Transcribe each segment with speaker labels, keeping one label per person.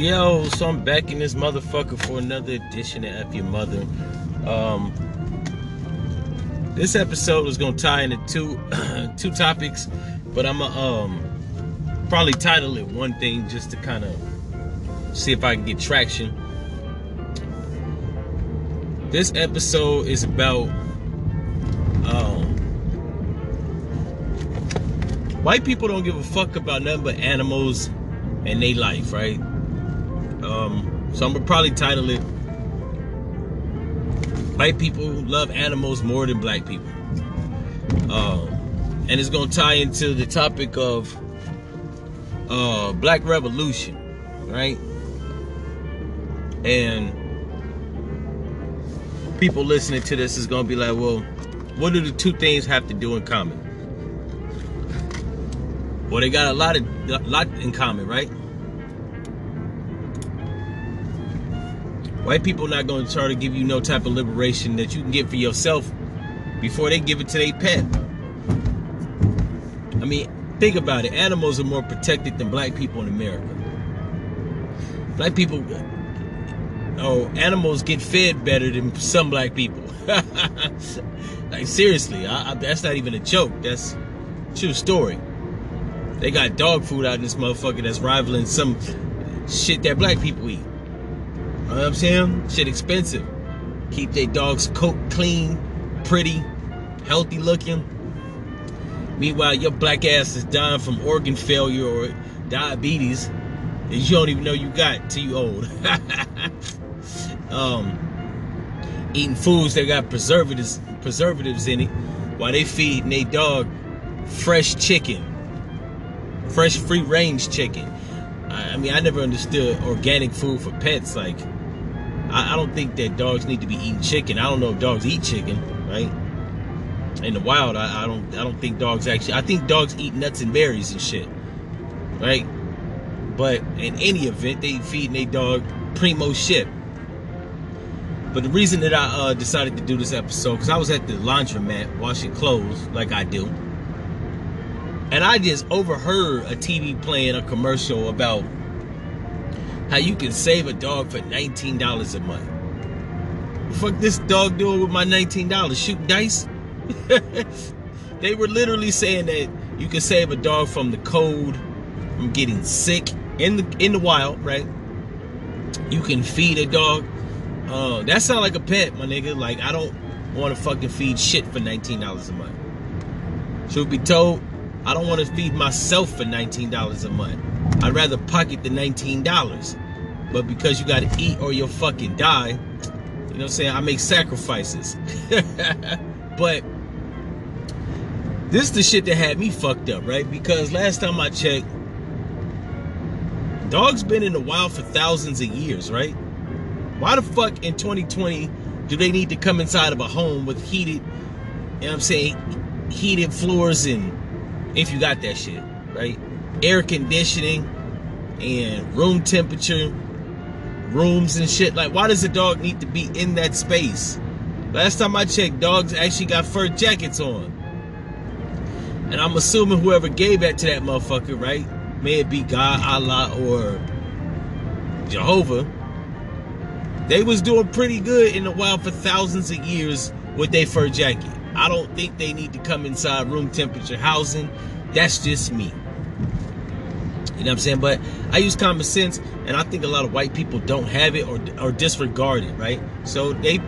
Speaker 1: Yo, so I'm back in this motherfucker for another edition of F Your Mother. Um, this episode is gonna tie into two two topics, but I'm gonna um, probably title it one thing just to kind of see if I can get traction. This episode is about um, white people don't give a fuck about nothing but animals and they life, right? So I'm gonna probably title it White people love animals more than black people. Um, and it's gonna tie into the topic of uh, black revolution, right? And people listening to this is gonna be like, well, what do the two things have to do in common? Well, they got a lot of a lot in common, right? White people not going to try to give you no type of liberation that you can get for yourself before they give it to their pet. I mean, think about it. Animals are more protected than black people in America. Black people, oh, animals get fed better than some black people. like seriously, I, I, that's not even a joke. That's true story. They got dog food out in this motherfucker that's rivaling some shit that black people eat. Know what I'm saying? Shit expensive. Keep their dogs coat clean, pretty, healthy looking. Meanwhile, your black ass is dying from organ failure or diabetes and you don't even know you got till you old. um, eating foods that got preservatives preservatives in it while they feeding their dog fresh chicken, fresh free range chicken. I, I mean, I never understood organic food for pets. Like, I, I don't think that dogs need to be eating chicken. I don't know if dogs eat chicken, right? In the wild, I, I don't I don't think dogs actually I think dogs eat nuts and berries and shit. Right? But in any event, they feeding their dog primo shit. But the reason that I uh, decided to do this episode, because I was at the laundromat washing clothes, like I do, and I just overheard a TV playing a commercial about how you can save a dog for $19 a month. fuck this dog doing with my $19? Shoot dice? they were literally saying that you can save a dog from the cold, from getting sick in the in the wild, right? You can feed a dog. Uh, that sound like a pet, my nigga. Like I don't want to fucking feed shit for $19 a month. Should be told, I don't want to feed myself for $19 a month. I'd rather pocket the $19. But because you got to eat or you'll fucking die, you know what I'm saying? I make sacrifices. but this is the shit that had me fucked up, right? Because last time I checked, dogs been in the wild for thousands of years, right? Why the fuck in 2020 do they need to come inside of a home with heated, you know what I'm saying, heated floors and if you got that shit, right? Air conditioning and room temperature rooms and shit. Like, why does a dog need to be in that space? Last time I checked, dogs actually got fur jackets on. And I'm assuming whoever gave that to that motherfucker, right? May it be God, Allah, or Jehovah. They was doing pretty good in the wild for thousands of years with their fur jacket. I don't think they need to come inside room temperature housing. That's just me. You know what I'm saying? But I use common sense, and I think a lot of white people don't have it or, or disregard it, right? So they,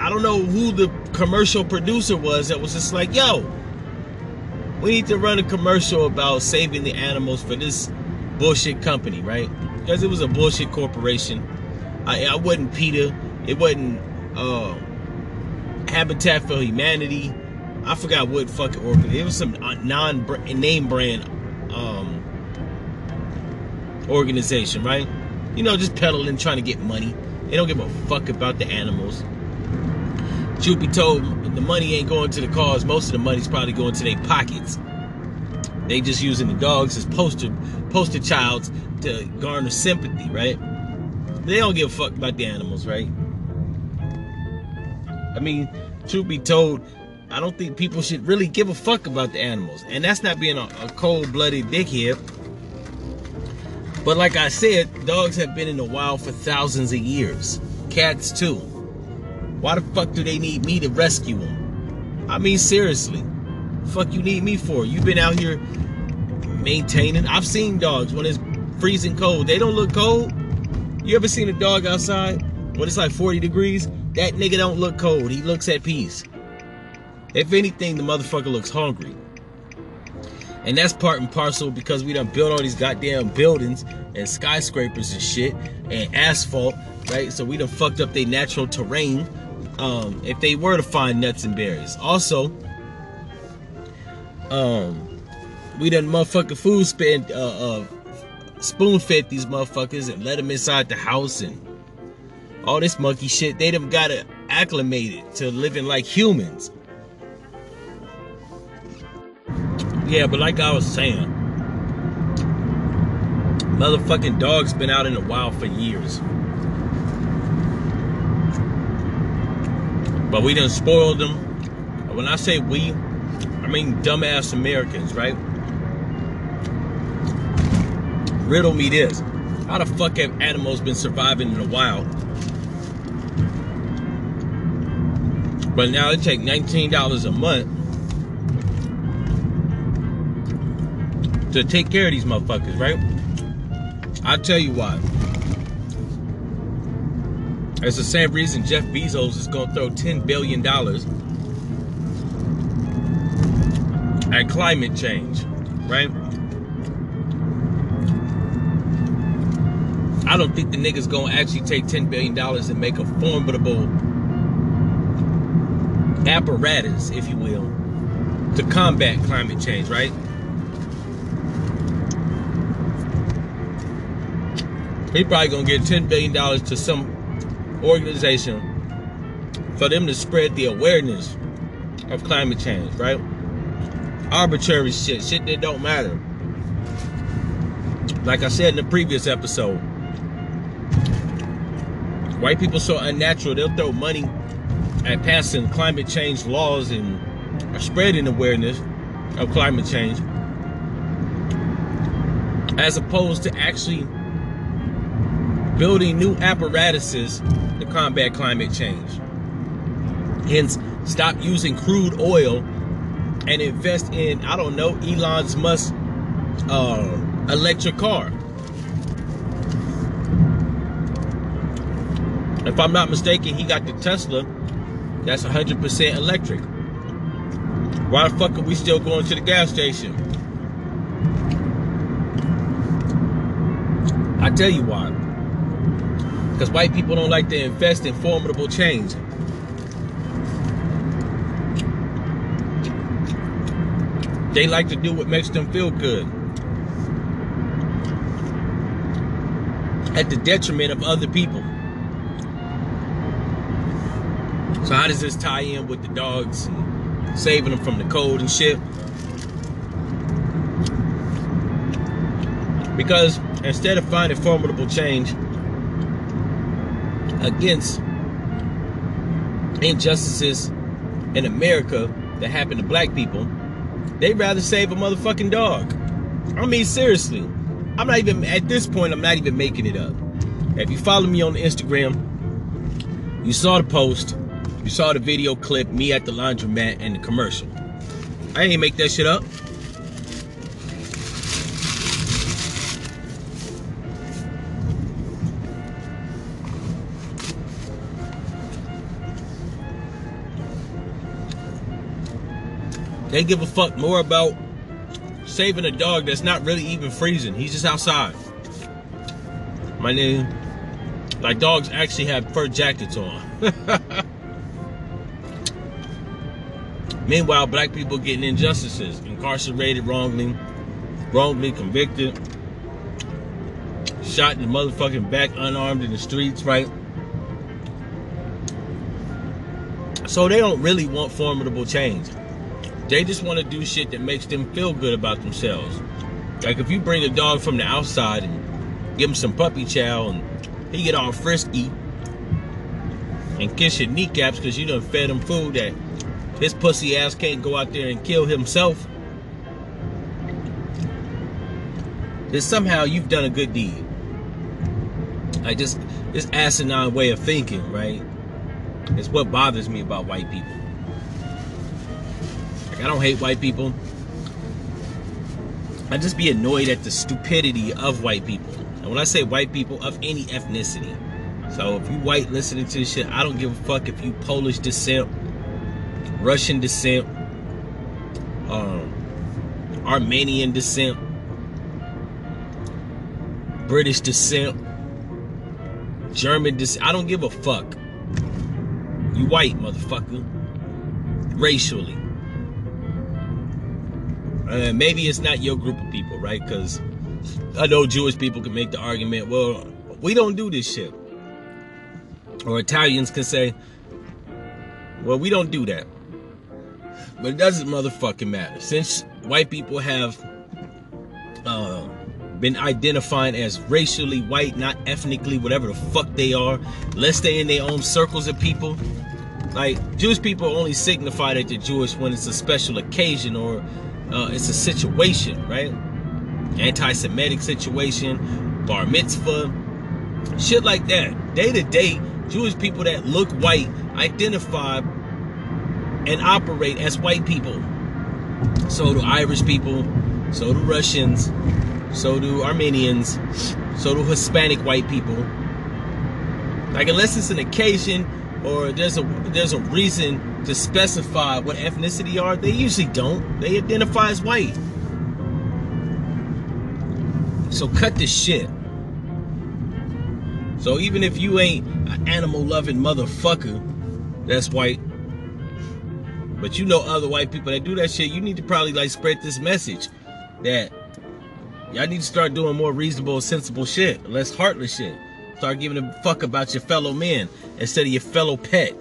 Speaker 1: I don't know who the commercial producer was that was just like, yo, we need to run a commercial about saving the animals for this bullshit company, right? Because it was a bullshit corporation. I, I wasn't PETA. It wasn't uh, Habitat for Humanity. I forgot what fucking organ. It was some non-name brand organization, right? You know, just peddling, trying to get money. They don't give a fuck about the animals. Truth be told, the money ain't going to the cause. Most of the money's probably going to their pockets. They just using the dogs as poster poster childs to garner sympathy, right? They don't give a fuck about the animals, right? I mean, truth be told, I don't think people should really give a fuck about the animals. And that's not being a, a cold-blooded dickhead But like I said, dogs have been in the wild for thousands of years. Cats too. Why the fuck do they need me to rescue them? I mean, seriously. Fuck you need me for? You've been out here maintaining. I've seen dogs when it's freezing cold. They don't look cold. You ever seen a dog outside when it's like 40 degrees? That nigga don't look cold. He looks at peace. If anything, the motherfucker looks hungry. And that's part and parcel because we done built all these goddamn buildings and skyscrapers and shit and asphalt, right? So we done fucked up their natural terrain. Um, if they were to find nuts and berries. Also, um, we done motherfucking food spend uh, uh spoon fed these motherfuckers and let them inside the house and all this monkey shit. They done got acclimated to living like humans. Yeah, but like I was saying, motherfucking dogs been out in the wild for years. But we didn't spoil them. When I say we, I mean dumbass Americans, right? Riddle me this. How the fuck have animals been surviving in the wild? But now it take $19 a month to take care of these motherfuckers, right? I'll tell you why. It's the same reason Jeff Bezos is gonna throw $10 billion at climate change, right? I don't think the niggas gonna actually take $10 billion and make a formidable apparatus, if you will, to combat climate change, right? He probably gonna get $10 billion to some organization for them to spread the awareness of climate change, right? Arbitrary shit, shit that don't matter. Like I said in the previous episode, White people so unnatural, they'll throw money at passing climate change laws and spreading awareness of climate change as opposed to actually building new apparatuses to combat climate change. Hence, stop using crude oil and invest in, I don't know, Elon's Musk's uh, electric car. If I'm not mistaken, he got the Tesla that's 100% electric. Why the fuck are we still going to the gas station? I tell you why. Because white people don't like to invest in formidable change. They like to do what makes them feel good. At the detriment of other people. So how does this tie in with the dogs and saving them from the cold and shit? Because instead of finding formidable change against injustices in America that happen to black people, they'd rather save a motherfucking dog. I mean, seriously. I'm not even, at this point, I'm not even making it up. If you follow me on Instagram, you saw the post. You saw the video clip, me at the laundromat and the commercial. I ain't make that shit up. They give a fuck more about saving a dog that's not really even freezing. He's just outside. My name, like dogs actually have fur jackets on. Meanwhile, black people getting injustices, incarcerated wrongly, wrongly convicted, shot in the motherfucking back, unarmed in the streets, right? So they don't really want formidable change. They just want to do shit that makes them feel good about themselves. Like if you bring a dog from the outside and give him some puppy chow and he get all frisky and kiss your kneecaps because you done fed him food that his pussy ass can't go out there and kill himself. then somehow you've done a good deed. Like just this asinine way of thinking, right? It's what bothers me about white people. Like I don't hate white people. I just be annoyed at the stupidity of white people. And when I say white people, of any ethnicity. So if you white listening to this shit, I don't give a fuck if you Polish descent, Russian descent, um, Armenian descent, British descent, German descent. I don't give a fuck. You white, motherfucker. Racially. Uh, maybe it's not your group of people, right? Because I know Jewish people can make the argument, well, we don't do this shit. Or Italians can say, well, we don't do that. But it doesn't motherfucking matter. Since white people have uh, been identifying as racially white, not ethnically, whatever the fuck they are, let's stay in their own circles of people. Like, Jewish people only signify that they're Jewish when it's a special occasion or uh, it's a situation, right? Anti-Semitic situation, bar mitzvah, shit like that. Day to day, Jewish people that look white identify and operate as white people. So do Irish people, so do Russians, so do Armenians, so do Hispanic white people. Like unless it's an occasion or there's a there's a reason to specify what ethnicity are, they usually don't. They identify as white. So cut this shit. So even if you ain't an animal loving motherfucker that's white, but you know other white people that do that shit, you need to probably like spread this message that y'all need to start doing more reasonable, sensible shit, less heartless shit. Start giving a fuck about your fellow men instead of your fellow pet.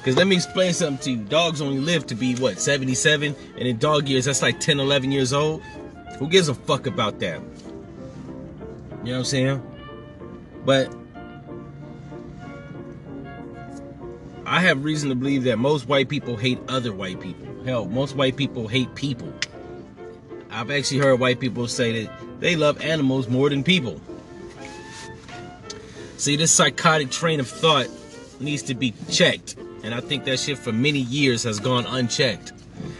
Speaker 1: Because let me explain something to you. Dogs only live to be, what, 77? And in dog years, that's like 10, 11 years old. Who gives a fuck about that? You know what I'm saying? But I have reason to believe that most white people hate other white people. Hell, most white people hate people. I've actually heard white people say that they love animals more than people. See, this psychotic train of thought needs to be checked. And I think that shit for many years has gone unchecked.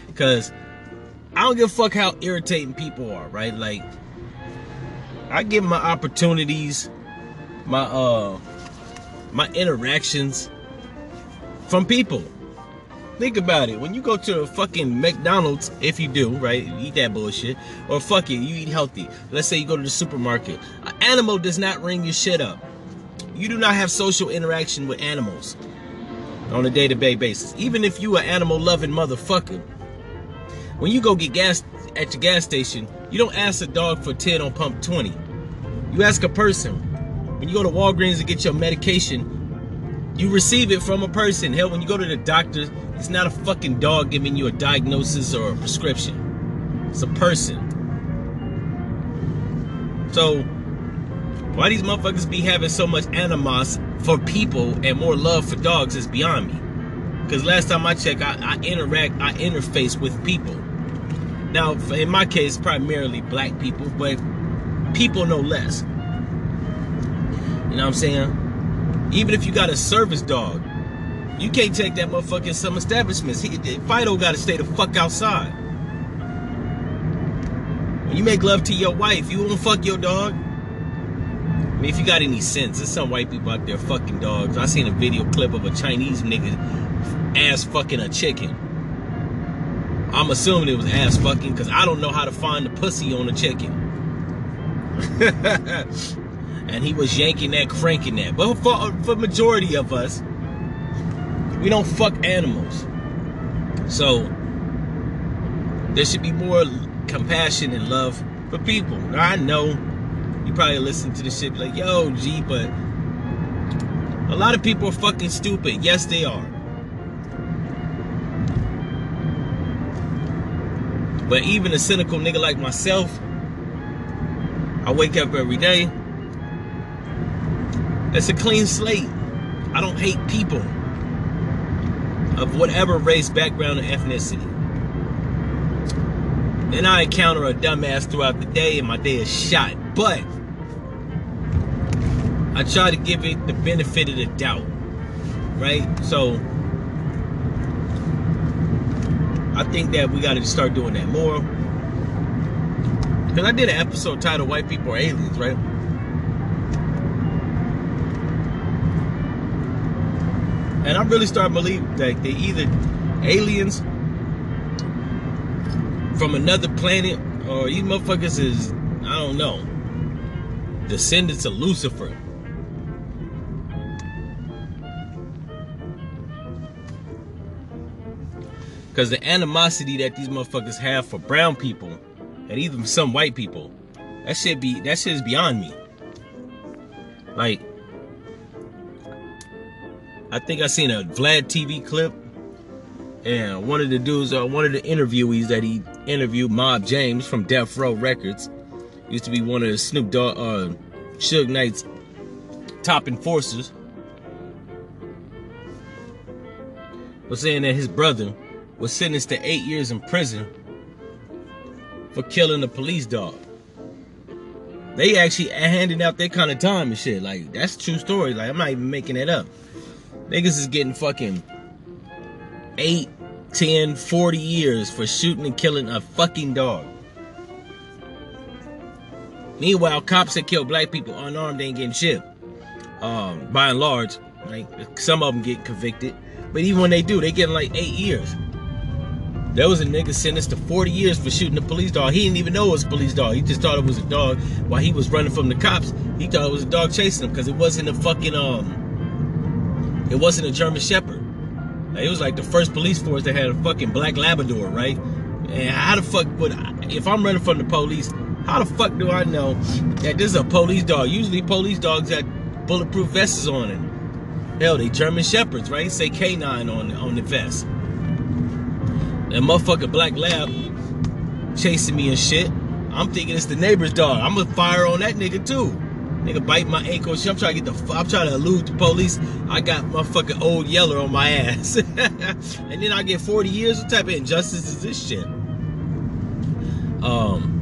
Speaker 1: Because I don't give a fuck how irritating people are, right? Like, I give my opportunities, my uh my interactions from people. Think about it. When you go to a fucking McDonald's, if you do, right, eat that bullshit, or fuck it, you eat healthy. Let's say you go to the supermarket. An animal does not ring your shit up. You do not have social interaction with animals on a day-to-day basis. Even if you an animal-loving motherfucker, when you go get gas at your gas station, you don't ask a dog for 10 on pump 20. You ask a person. When you go to Walgreens to get your medication, you receive it from a person. Hell, when you go to the doctor, it's not a fucking dog giving you a diagnosis or a prescription. It's a person. So why these motherfuckers be having so much animos for people and more love for dogs is beyond me. Because last time I checked, I, I interact, I interface with people. Now, in my case, primarily black people, but people no less. You know what I'm saying? Even if you got a service dog, you can't take that motherfucker in some establishments. He, Fido got to stay the fuck outside. When you make love to your wife, you won't fuck your dog mean, if you got any sense, there's some white people out there fucking dogs. I seen a video clip of a Chinese nigga ass fucking a chicken. I'm assuming it was ass fucking because I don't know how to find the pussy on a chicken. and he was yanking that, cranking that. But for, for majority of us, we don't fuck animals. So there should be more compassion and love for people. I know you probably listen to this shit like, yo, G, but a lot of people are fucking stupid. Yes, they are. But even a cynical nigga like myself, I wake up every day. It's a clean slate. I don't hate people of whatever race, background, or ethnicity. then I encounter a dumbass throughout the day and my day is shot. But I try to give it the benefit of the doubt. Right? So I think that we gotta start doing that more. Because I did an episode titled White People Are Aliens, right? And I'm really start believing that they either aliens from another planet or these motherfuckers is, I don't know, descendants of Lucifer. Because the animosity that these motherfuckers have for brown people and even some white people, that shit be that shit is beyond me. Like, I think I seen a Vlad TV clip, and one of the dudes, uh, one of the interviewees that he interviewed, Mob James from Death Row Records, used to be one of Snoop Dogg, uh, Suge Knight's top enforcers, was saying that his brother was sentenced to eight years in prison for killing a police dog. They actually handing out that kind of time and shit. Like, that's true story. Like, I'm not even making it up. Niggas is getting fucking 8, 10, 40 years for shooting and killing a fucking dog. Meanwhile, cops that kill black people unarmed ain't getting shit. Um, by and large, like some of them get convicted, but even when they do, they getting like eight years. There was a nigga sentenced to 40 years for shooting a police dog. He didn't even know it was a police dog. He just thought it was a dog while he was running from the cops. He thought it was a dog chasing him because it wasn't a fucking um, it wasn't a German Shepherd. Like, it was like the first police force that had a fucking black Labrador, right? And how the fuck would I, if I'm running from the police? How the fuck do I know that this is a police dog? Usually police dogs have bulletproof vests on it. Hell, they German Shepherds, right? Say K9 on on the vest. That motherfucker black lab chasing me and shit. I'm thinking it's the neighbor's dog. I'm gonna fire on that nigga too. Nigga bite my ankle. I'm trying to get the. I'm trying to elude the police. I got motherfucking old yeller on my ass, and then I get 40 years. What type of injustice is this shit? Um.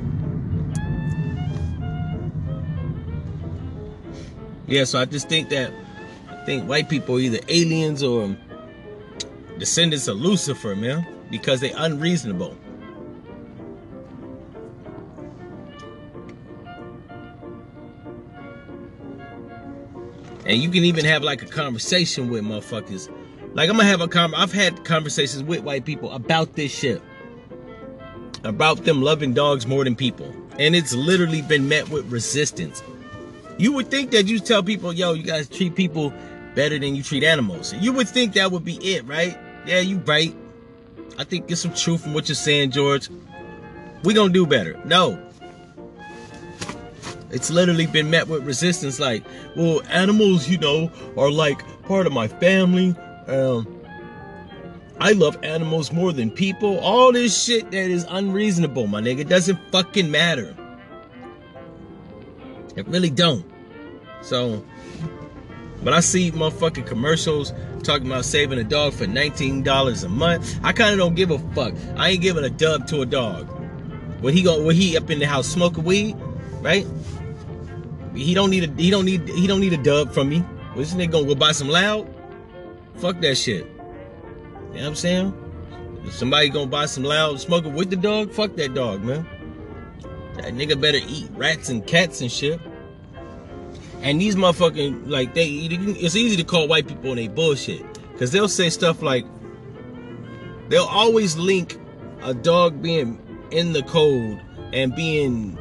Speaker 1: Yeah, so I just think that I think white people are either aliens or descendants of Lucifer, man because they're unreasonable. And you can even have like a conversation with motherfuckers. Like I'm gonna have a con. I've had conversations with white people about this shit, about them loving dogs more than people, and it's literally been met with resistance. You would think that you tell people, "Yo, you guys treat people better than you treat animals." You would think that would be it, right? Yeah, you right. I think there's some truth in what you're saying, George. we gonna do better. No. It's literally been met with resistance like, well, animals, you know, are like part of my family. Um, I love animals more than people. All this shit that is unreasonable, my nigga. Doesn't fucking matter. It really don't. So, but I see motherfucking commercials talking about saving a dog for $19 a month. I kind of don't give a fuck. I ain't giving a dub to a dog. When he go, when he up in the house smoking weed, right? He don't need a he don't need he don't need a dub from me. This nigga gonna go buy some loud? Fuck that shit. You know what I'm saying? If somebody gonna buy some loud smoking with the dog, fuck that dog, man. That nigga better eat rats and cats and shit. And these motherfucking like they it's easy to call white people on they bullshit. Cause they'll say stuff like they'll always link a dog being in the cold and being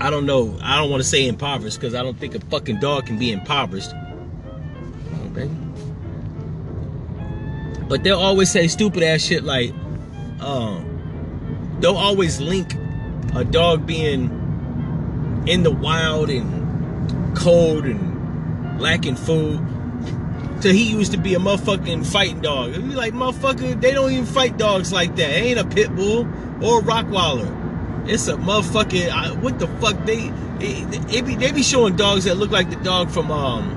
Speaker 1: I don't know, I don't want to say impoverished because I don't think a fucking dog can be impoverished. Okay. But they'll always say stupid ass shit like, um, they'll always link a dog being in the wild and cold and lacking food. So he used to be a motherfucking fighting dog. It'd be like, motherfucker, they don't even fight dogs like that. It ain't a pit bull or a Rottweiler. It's a motherfucking, uh, what the fuck? They, it, it be, they be showing dogs that look like the dog from, um,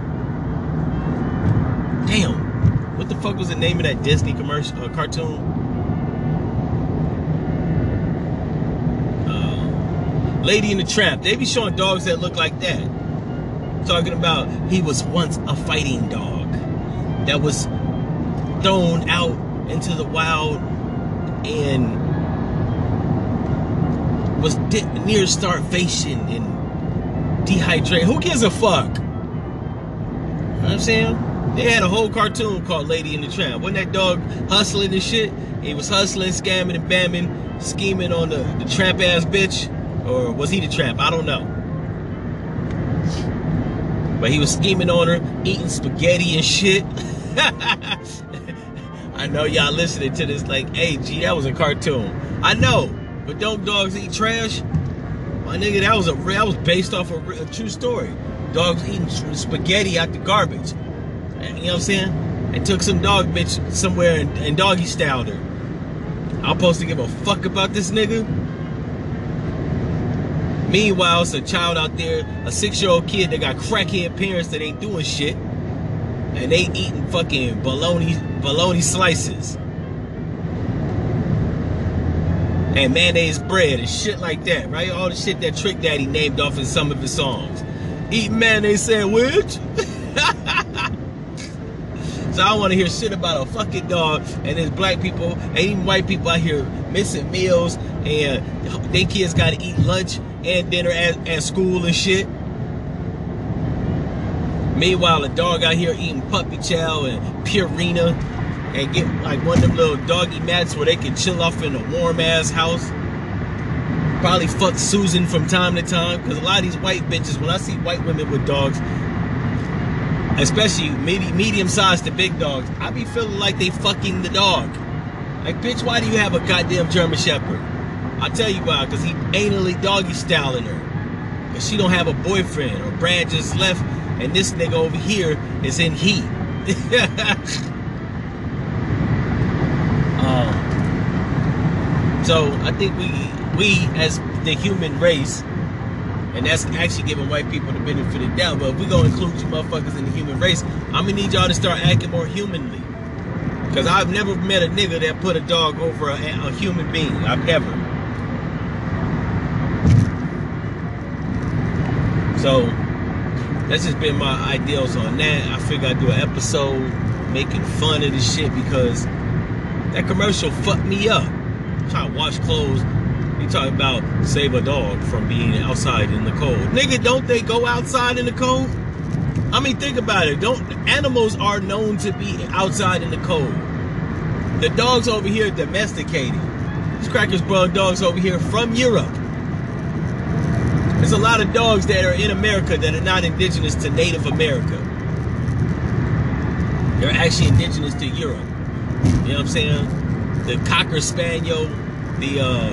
Speaker 1: damn, what the fuck was the name of that Disney commercial, uh, cartoon? Lady in the Tramp. They be showing dogs that look like that. Talking about he was once a fighting dog that was thrown out into the wild and was near starvation and dehydrated. Who gives a fuck? You know what I'm saying? They had a whole cartoon called Lady in the Tramp. Wasn't that dog hustling and shit? He was hustling, scamming, and bamming, scheming on the, the tramp ass bitch. Or was he the tramp? I don't know. But he was scheming on her, eating spaghetti and shit. I know y'all listening to this like, hey, gee, that was a cartoon. I know, but don't dogs eat trash? My nigga, that was a that was based off a, a true story. Dogs eating spaghetti out the garbage. You know what I'm saying? And took some dog bitch somewhere and, and doggy styled her. I'm supposed to give a fuck about this nigga? Meanwhile, it's a child out there, a six-year-old kid that got crackhead parents that ain't doing shit. And they eating fucking bologna, bologna slices. And mayonnaise bread and shit like that, right? All the shit that Trick Daddy named off in some of his songs. Eat mayonnaise sandwich. so I want to hear shit about a fucking dog and there's black people and even white people out here missing meals and they kids got to eat lunch and dinner at, at school and shit. Meanwhile, a dog out here eating puppy chow and Purina and get like one of them little doggy mats where they can chill off in a warm ass house. Probably fuck Susan from time to time because a lot of these white bitches, when I see white women with dogs, especially maybe medium sized to big dogs, I be feeling like they fucking the dog. Like, bitch, why do you have a goddamn German Shepherd? I'll tell you why, because he anally doggy styling her. Because she don't have a boyfriend, or Brad just left, and this nigga over here is in heat. um, so I think we, we as the human race, and that's actually giving white people the benefit of the doubt, but if we gonna include you motherfuckers in the human race, I'm gonna need y'all to start acting more humanly. Because I've never met a nigga that put a dog over a, a human being. I've never. So that's just been my ideals on that. I figure I'd do an episode making fun of this shit because that commercial fucked me up. I'm trying to wash clothes. You talk about save a dog from being outside in the cold. Nigga, don't they go outside in the cold? I mean, think about it. Don't animals are known to be outside in the cold. The dogs over here domesticated. These crackers brought dogs over here from Europe. There's a lot of dogs that are in America that are not indigenous to Native America. They're actually indigenous to Europe. You know what I'm saying? The Cocker Spaniel, the uh,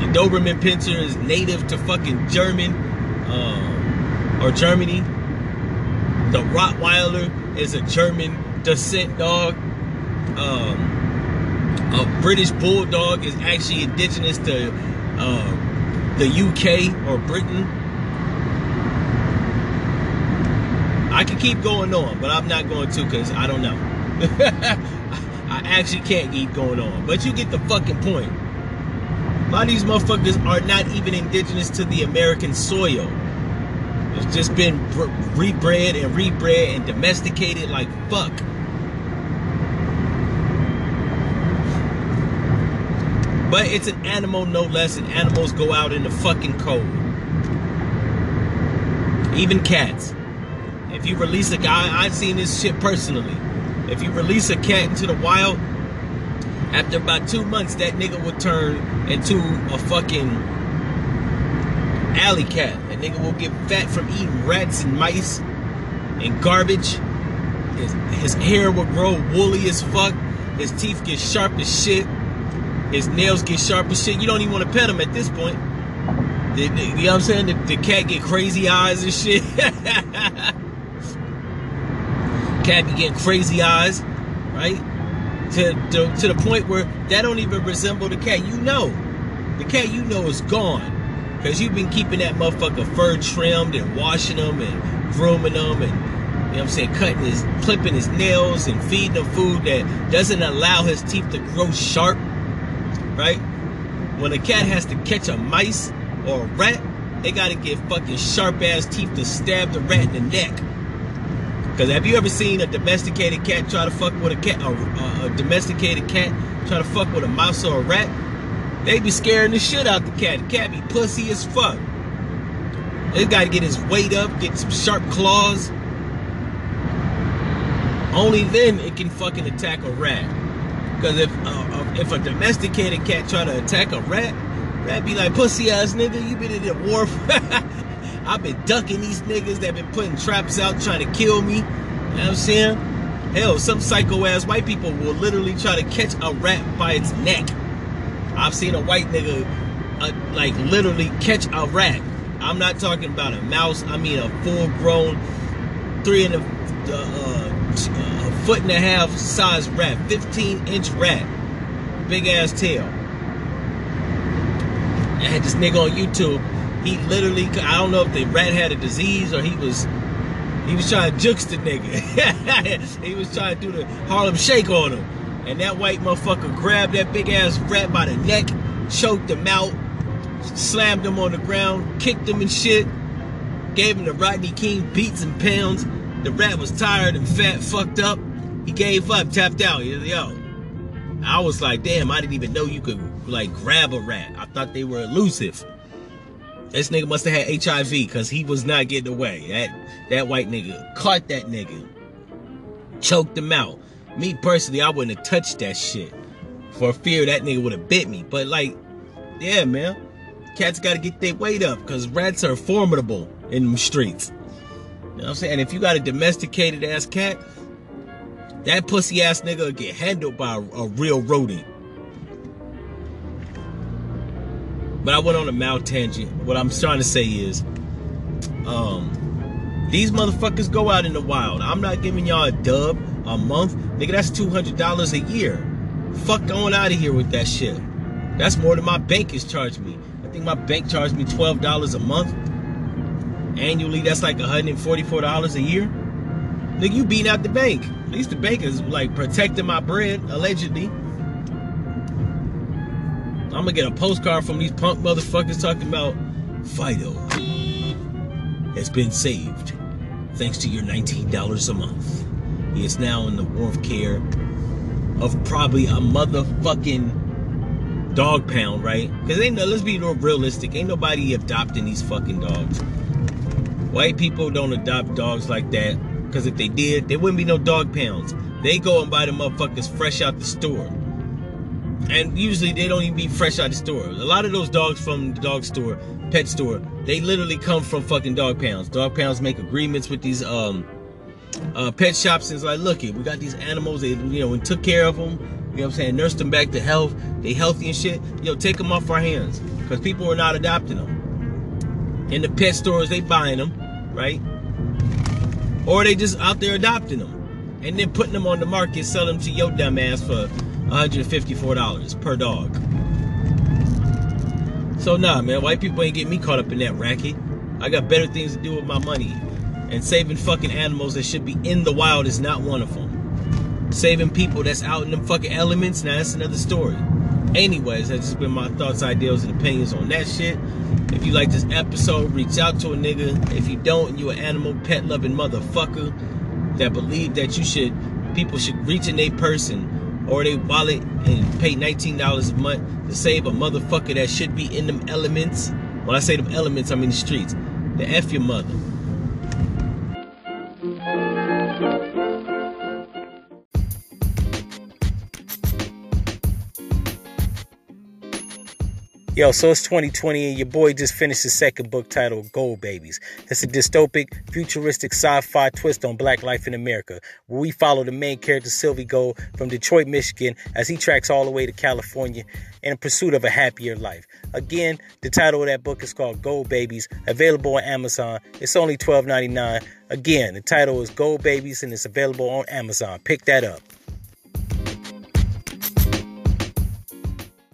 Speaker 1: the Doberman Pinscher is native to fucking German uh, or Germany. The Rottweiler is a German descent dog. Um, a British Bulldog is actually indigenous to uh, the UK or Britain. I can keep going on, but I'm not going to because I don't know. I actually can't keep going on. But you get the fucking point. A lot of these motherfuckers are not even indigenous to the American soil. It's just been re- rebred and rebred and domesticated like fuck. But it's an animal no less, and animals go out in the fucking cold. Even cats. If you release a guy, I've seen this shit personally. If you release a cat into the wild, after about two months, that nigga will turn into a fucking alley cat. That nigga will get fat from eating rats and mice and garbage. His, his hair will grow woolly as fuck. His teeth get sharp as shit. His nails get sharp as shit. You don't even want to pet him at this point. The, the, you know what I'm saying? The, the cat get crazy eyes and shit. cat be getting crazy eyes, right? To, to, to the point where that don't even resemble the cat. You know. The cat you know is gone. Because you've been keeping that motherfucker fur trimmed and washing them and grooming them and, you know what I'm saying, cutting his, clipping his nails and feeding him food that doesn't allow his teeth to grow sharp right? when a cat has to catch a mice or a rat, they gotta get fucking sharp ass teeth to stab the rat in the neck. Cause have you ever seen a domesticated cat try to fuck with a cat, a, a, domesticated cat try to fuck with a mouse or a rat? They be scaring the shit out the cat. The cat be pussy as fuck. They gotta get his weight up, get some sharp claws. Only then it can fucking attack a rat. Because if uh, if a domesticated cat try to attack a rat, rat be like, pussy ass nigga, you been in the war. I've been ducking these niggas that been putting traps out trying to kill me. You know what I'm saying? Hell, some psycho ass white people will literally try to catch a rat by its neck. I've seen a white nigga uh, like literally catch a rat. I'm not talking about a mouse. I mean a full grown, three and a, uh, a foot and a half size rat, 15 inch rat, big ass tail. I had this nigga on YouTube. He literally, I don't know if the rat had a disease or he was, he was trying to jukes the nigga. he was trying to do the Harlem Shake on him. And that white motherfucker grabbed that big ass rat by the neck, choked him out, slammed him on the ground, kicked him and shit, gave him the Rodney King beats and pounds. The rat was tired and fat, fucked up. He gave up, tapped out. Yo, I was like, damn, I didn't even know you could like grab a rat. I thought they were elusive. This nigga must have had HIV because he was not getting away. That that white nigga caught that nigga, choked him out. Me personally, I wouldn't have touched that shit for fear that nigga would have bit me. But like, yeah, man, cats got to get their weight up because rats are formidable in the streets. You know what I'm saying? And if you got a domesticated ass cat, that pussy ass nigga get handled by a, real rodent. But I went on a mouth tangent. What I'm trying to say is, um, these motherfuckers go out in the wild. I'm not giving y'all a dub a month. Nigga, that's $200 a year. Fuck going out of here with that shit. That's more than my bank is charging me. I think my bank charged me $12 a month. Annually, that's like $144 a year. Nigga, you beating out the bank. At least the baker's like protecting my bread, allegedly. I'm gonna get a postcard from these punk motherfuckers talking about Fido has been saved thanks to your $19 a month. He is now in the warmth care of probably a motherfucking dog pound, right? Because ain't no, let's be realistic, ain't nobody adopting these fucking dogs. White people don't adopt dogs like that because if they did, there wouldn't be no dog pounds. They go and buy the motherfuckers fresh out the store. And usually they don't even be fresh out the store. A lot of those dogs from the dog store, pet store, they literally come from fucking dog pounds. Dog pounds make agreements with these um uh, pet shops and it's like, look it, we got these animals, they you know, we took care of them, you know what I'm saying, nursed them back to health, they healthy and shit. Yo, take them off our hands. Because people are not adopting them. In the pet stores, they buying them, right? Or they just out there adopting them. And then putting them on the market, selling them to your dumb ass for $154 per dog. So nah, man, white people ain't getting me caught up in that racket. I got better things to do with my money. And saving fucking animals that should be in the wild is not one of them. Saving people that's out in them fucking elements, now that's another story. Anyways, that's just been my thoughts, ideals, and opinions on that shit. If you like this episode, reach out to a nigga. If you don't, you an animal pet loving motherfucker that believe that you should, people should reach in a person or they wallet and pay $19 a month to save a motherfucker that should be in them elements. When I say them elements, I mean the streets. The F your mother. Yo, so it's 2020 and your boy just finished his second book titled Gold Babies. It's a dystopic, futuristic sci-fi twist on black life in America, where we follow the main character Sylvie Gold from Detroit, Michigan, as he tracks all the way to California in pursuit of a happier life. Again, the title of that book is called Gold Babies, available on Amazon. It's only $12.99. Again, the title is Gold Babies and it's available on Amazon. Pick that up.